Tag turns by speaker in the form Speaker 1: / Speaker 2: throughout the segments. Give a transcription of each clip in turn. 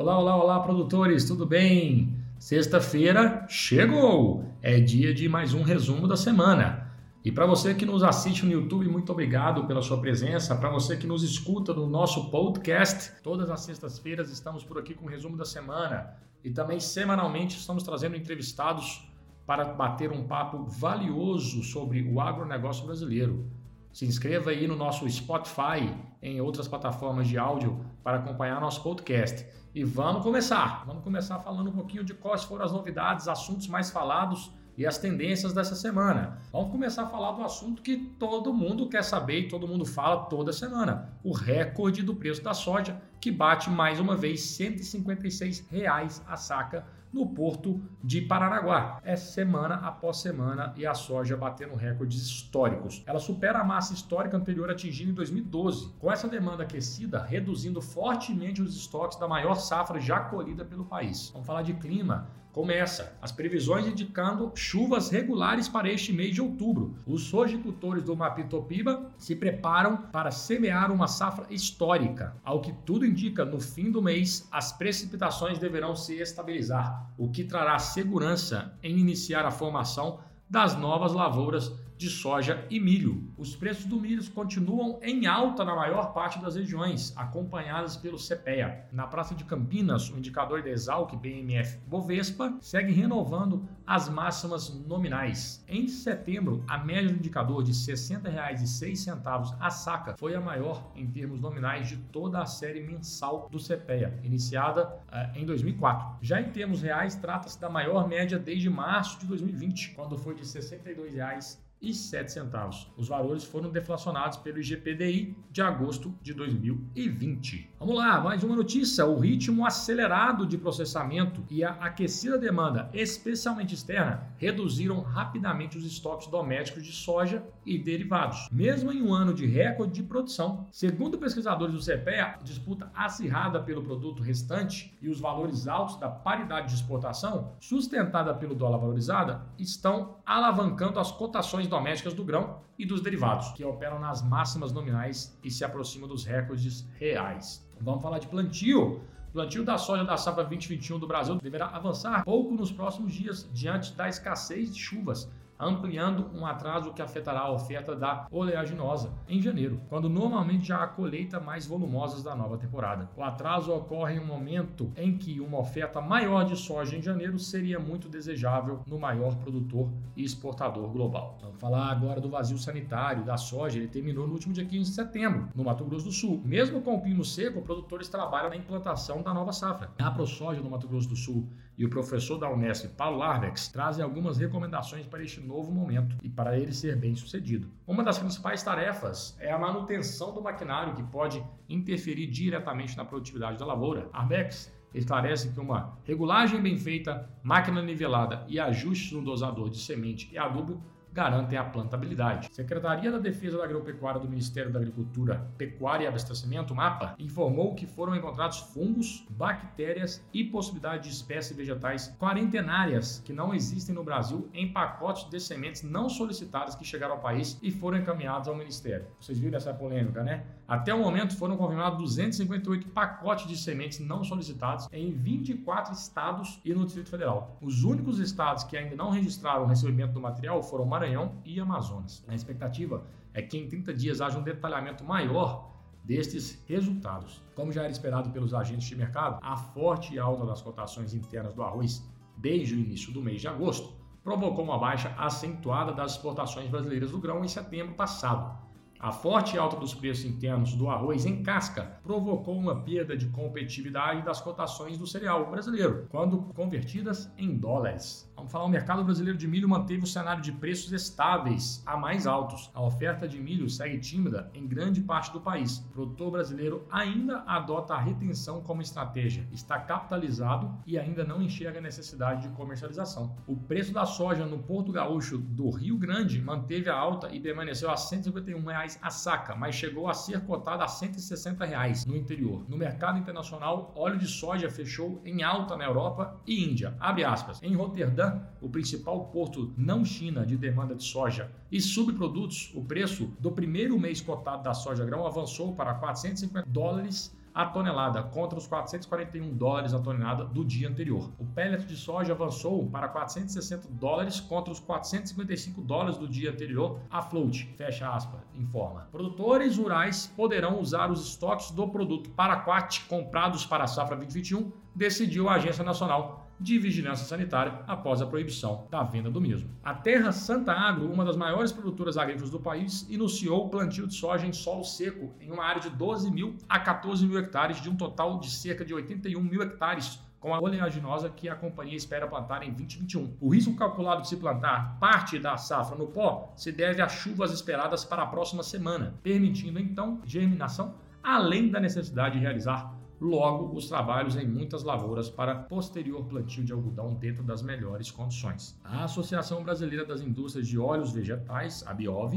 Speaker 1: Olá, olá, olá, produtores, tudo bem? Sexta-feira chegou! É dia de mais um resumo da semana. E para você que nos assiste no YouTube, muito obrigado pela sua presença. Para você que nos escuta no nosso podcast, todas as sextas-feiras estamos por aqui com o resumo da semana. E também semanalmente estamos trazendo entrevistados para bater um papo valioso sobre o agronegócio brasileiro. Se inscreva aí no nosso Spotify, em outras plataformas de áudio, para acompanhar nosso podcast. E vamos começar. Vamos começar falando um pouquinho de quais foram as novidades, assuntos mais falados e as tendências dessa semana. Vamos começar a falar do assunto que todo mundo quer saber e todo mundo fala toda semana: o recorde do preço da soja, que bate mais uma vez 156 reais a saca no porto de Paranaguá. É semana após semana e a soja batendo recordes históricos. Ela supera a massa histórica anterior atingida em 2012. Com essa demanda aquecida, reduzindo fortemente os estoques da maior safra já colhida pelo país. Vamos falar de clima começa. As previsões indicando chuvas regulares para este mês de outubro. Os sojicultores do Mapitopiba se preparam para semear uma safra histórica. Ao que tudo indica, no fim do mês, as precipitações deverão se estabilizar, o que trará segurança em iniciar a formação das novas lavouras de soja e milho. Os preços do milho continuam em alta na maior parte das regiões, acompanhadas pelo CPEA. Na Praça de Campinas, o indicador da Exalc BMF Bovespa segue renovando as máximas nominais. Em setembro, a média do indicador de R$ 60,06 a saca foi a maior em termos nominais de toda a série mensal do CPEA, iniciada uh, em 2004. Já em termos reais, trata-se da maior média desde março de 2020, quando foi de R$ 62,00 e centavos. Os valores foram deflacionados pelo IGPDI de agosto de 2020. Vamos lá, mais uma notícia: o ritmo acelerado de processamento e a aquecida demanda, especialmente externa, reduziram rapidamente os estoques domésticos de soja e derivados. Mesmo em um ano de recorde de produção, segundo pesquisadores do CPEA, disputa acirrada pelo produto restante e os valores altos da paridade de exportação, sustentada pelo dólar valorizada, estão alavancando as cotações domésticas do grão e dos derivados, que operam nas máximas nominais e se aproximam dos recordes reais. Vamos falar de plantio. O plantio da soja da safra 2021 do Brasil deverá avançar pouco nos próximos dias diante da escassez de chuvas ampliando um atraso que afetará a oferta da oleaginosa em janeiro, quando normalmente já há colheita mais volumosas da nova temporada. O atraso ocorre em um momento em que uma oferta maior de soja em janeiro seria muito desejável no maior produtor e exportador global. Vamos falar agora do vazio sanitário da soja. Ele terminou no último dia 15 de setembro, no Mato Grosso do Sul. Mesmo com o clima seco, produtores trabalham na implantação da nova safra. A ProSoja no Mato Grosso do Sul e o professor da Unesp, Paulo Larvex, trazem algumas recomendações para este novo momento e para ele ser bem sucedido. Uma das principais tarefas é a manutenção do maquinário que pode interferir diretamente na produtividade da lavoura. Arbex esclarece que uma regulagem bem feita, máquina nivelada e ajustes no dosador de semente e adubo garantem a plantabilidade. Secretaria da Defesa da Agropecuária do Ministério da Agricultura, Pecuária e Abastecimento, MAPA, informou que foram encontrados fungos, bactérias e possibilidade de espécies vegetais quarentenárias que não existem no Brasil em pacotes de sementes não solicitadas que chegaram ao país e foram encaminhados ao Ministério. Vocês viram essa polêmica, né? Até o momento foram confirmados 258 pacotes de sementes não solicitados em 24 estados e no Distrito Federal. Os únicos estados que ainda não registraram o recebimento do material foram Maranhão e Amazonas. A expectativa é que em 30 dias haja um detalhamento maior destes resultados. Como já era esperado pelos agentes de mercado, a forte alta das cotações internas do arroz desde o início do mês de agosto provocou uma baixa acentuada das exportações brasileiras do grão em setembro passado. A forte alta dos preços internos do arroz em casca provocou uma perda de competitividade das cotações do cereal brasileiro, quando convertidas em dólares. Vamos falar, o mercado brasileiro de milho manteve o cenário de preços estáveis a mais altos. A oferta de milho segue tímida em grande parte do país. O produtor brasileiro ainda adota a retenção como estratégia, está capitalizado e ainda não enxerga a necessidade de comercialização. O preço da soja no Porto Gaúcho do Rio Grande manteve a alta e permaneceu a R$ 151 reais a saca, mas chegou a ser cotada a 160 reais no interior. No mercado internacional, óleo de soja fechou em alta na Europa e Índia. Abre aspas. Em Roterdã, o principal porto não China de demanda de soja e subprodutos, o preço do primeiro mês cotado da soja grão avançou para 450 dólares a tonelada contra os 441 dólares a tonelada do dia anterior. O pellet de soja avançou para 460 dólares contra os 455 dólares do dia anterior a float, fecha aspas, informa. Produtores rurais poderão usar os estoques do produto paraquat comprados para a safra 2021, decidiu a Agência Nacional de Vigilância Sanitária após a proibição da venda do mesmo. A Terra Santa Agro, uma das maiores produtoras agrícolas do país, iniciou o plantio de soja em solo seco em uma área de 12 mil a 14 mil hectares, de um total de cerca de 81 mil hectares com a oleaginosa que a companhia espera plantar em 2021. O risco calculado de se plantar parte da safra no pó se deve às chuvas esperadas para a próxima semana, permitindo então germinação, além da necessidade de realizar logo os trabalhos em muitas lavouras para posterior plantio de algodão dentro das melhores condições. A Associação Brasileira das Indústrias de Óleos Vegetais, a Biov,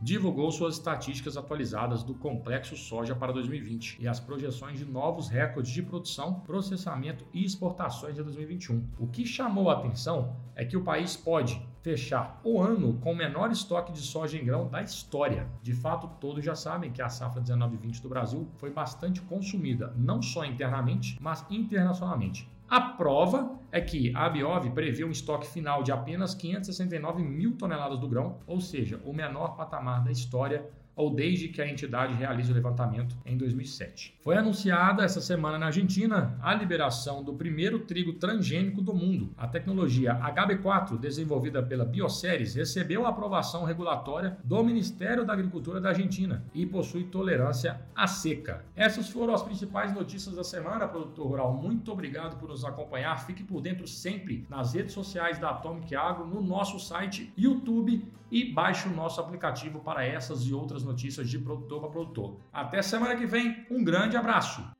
Speaker 1: divulgou suas estatísticas atualizadas do complexo soja para 2020 e as projeções de novos recordes de produção, processamento e exportações de 2021. O que chamou a atenção é que o país pode fechar o ano com o menor estoque de soja em grão da história. De fato, todos já sabem que a safra 19-20 do Brasil foi bastante consumida, não só internamente, mas internacionalmente. A prova é que a Biov prevê um estoque final de apenas 569 mil toneladas do grão, ou seja, o menor patamar da história ou desde que a entidade realize o levantamento em 2007. Foi anunciada essa semana na Argentina a liberação do primeiro trigo transgênico do mundo. A tecnologia HB4, desenvolvida pela Bioceres, recebeu a aprovação regulatória do Ministério da Agricultura da Argentina e possui tolerância à seca. Essas foram as principais notícias da semana, produtor rural. Muito obrigado por nos acompanhar. Fique por dentro sempre nas redes sociais da Atomic Agro, no nosso site, YouTube e baixe o nosso aplicativo para essas e outras notícias de produtor para produtor. Até semana que vem, um grande abraço!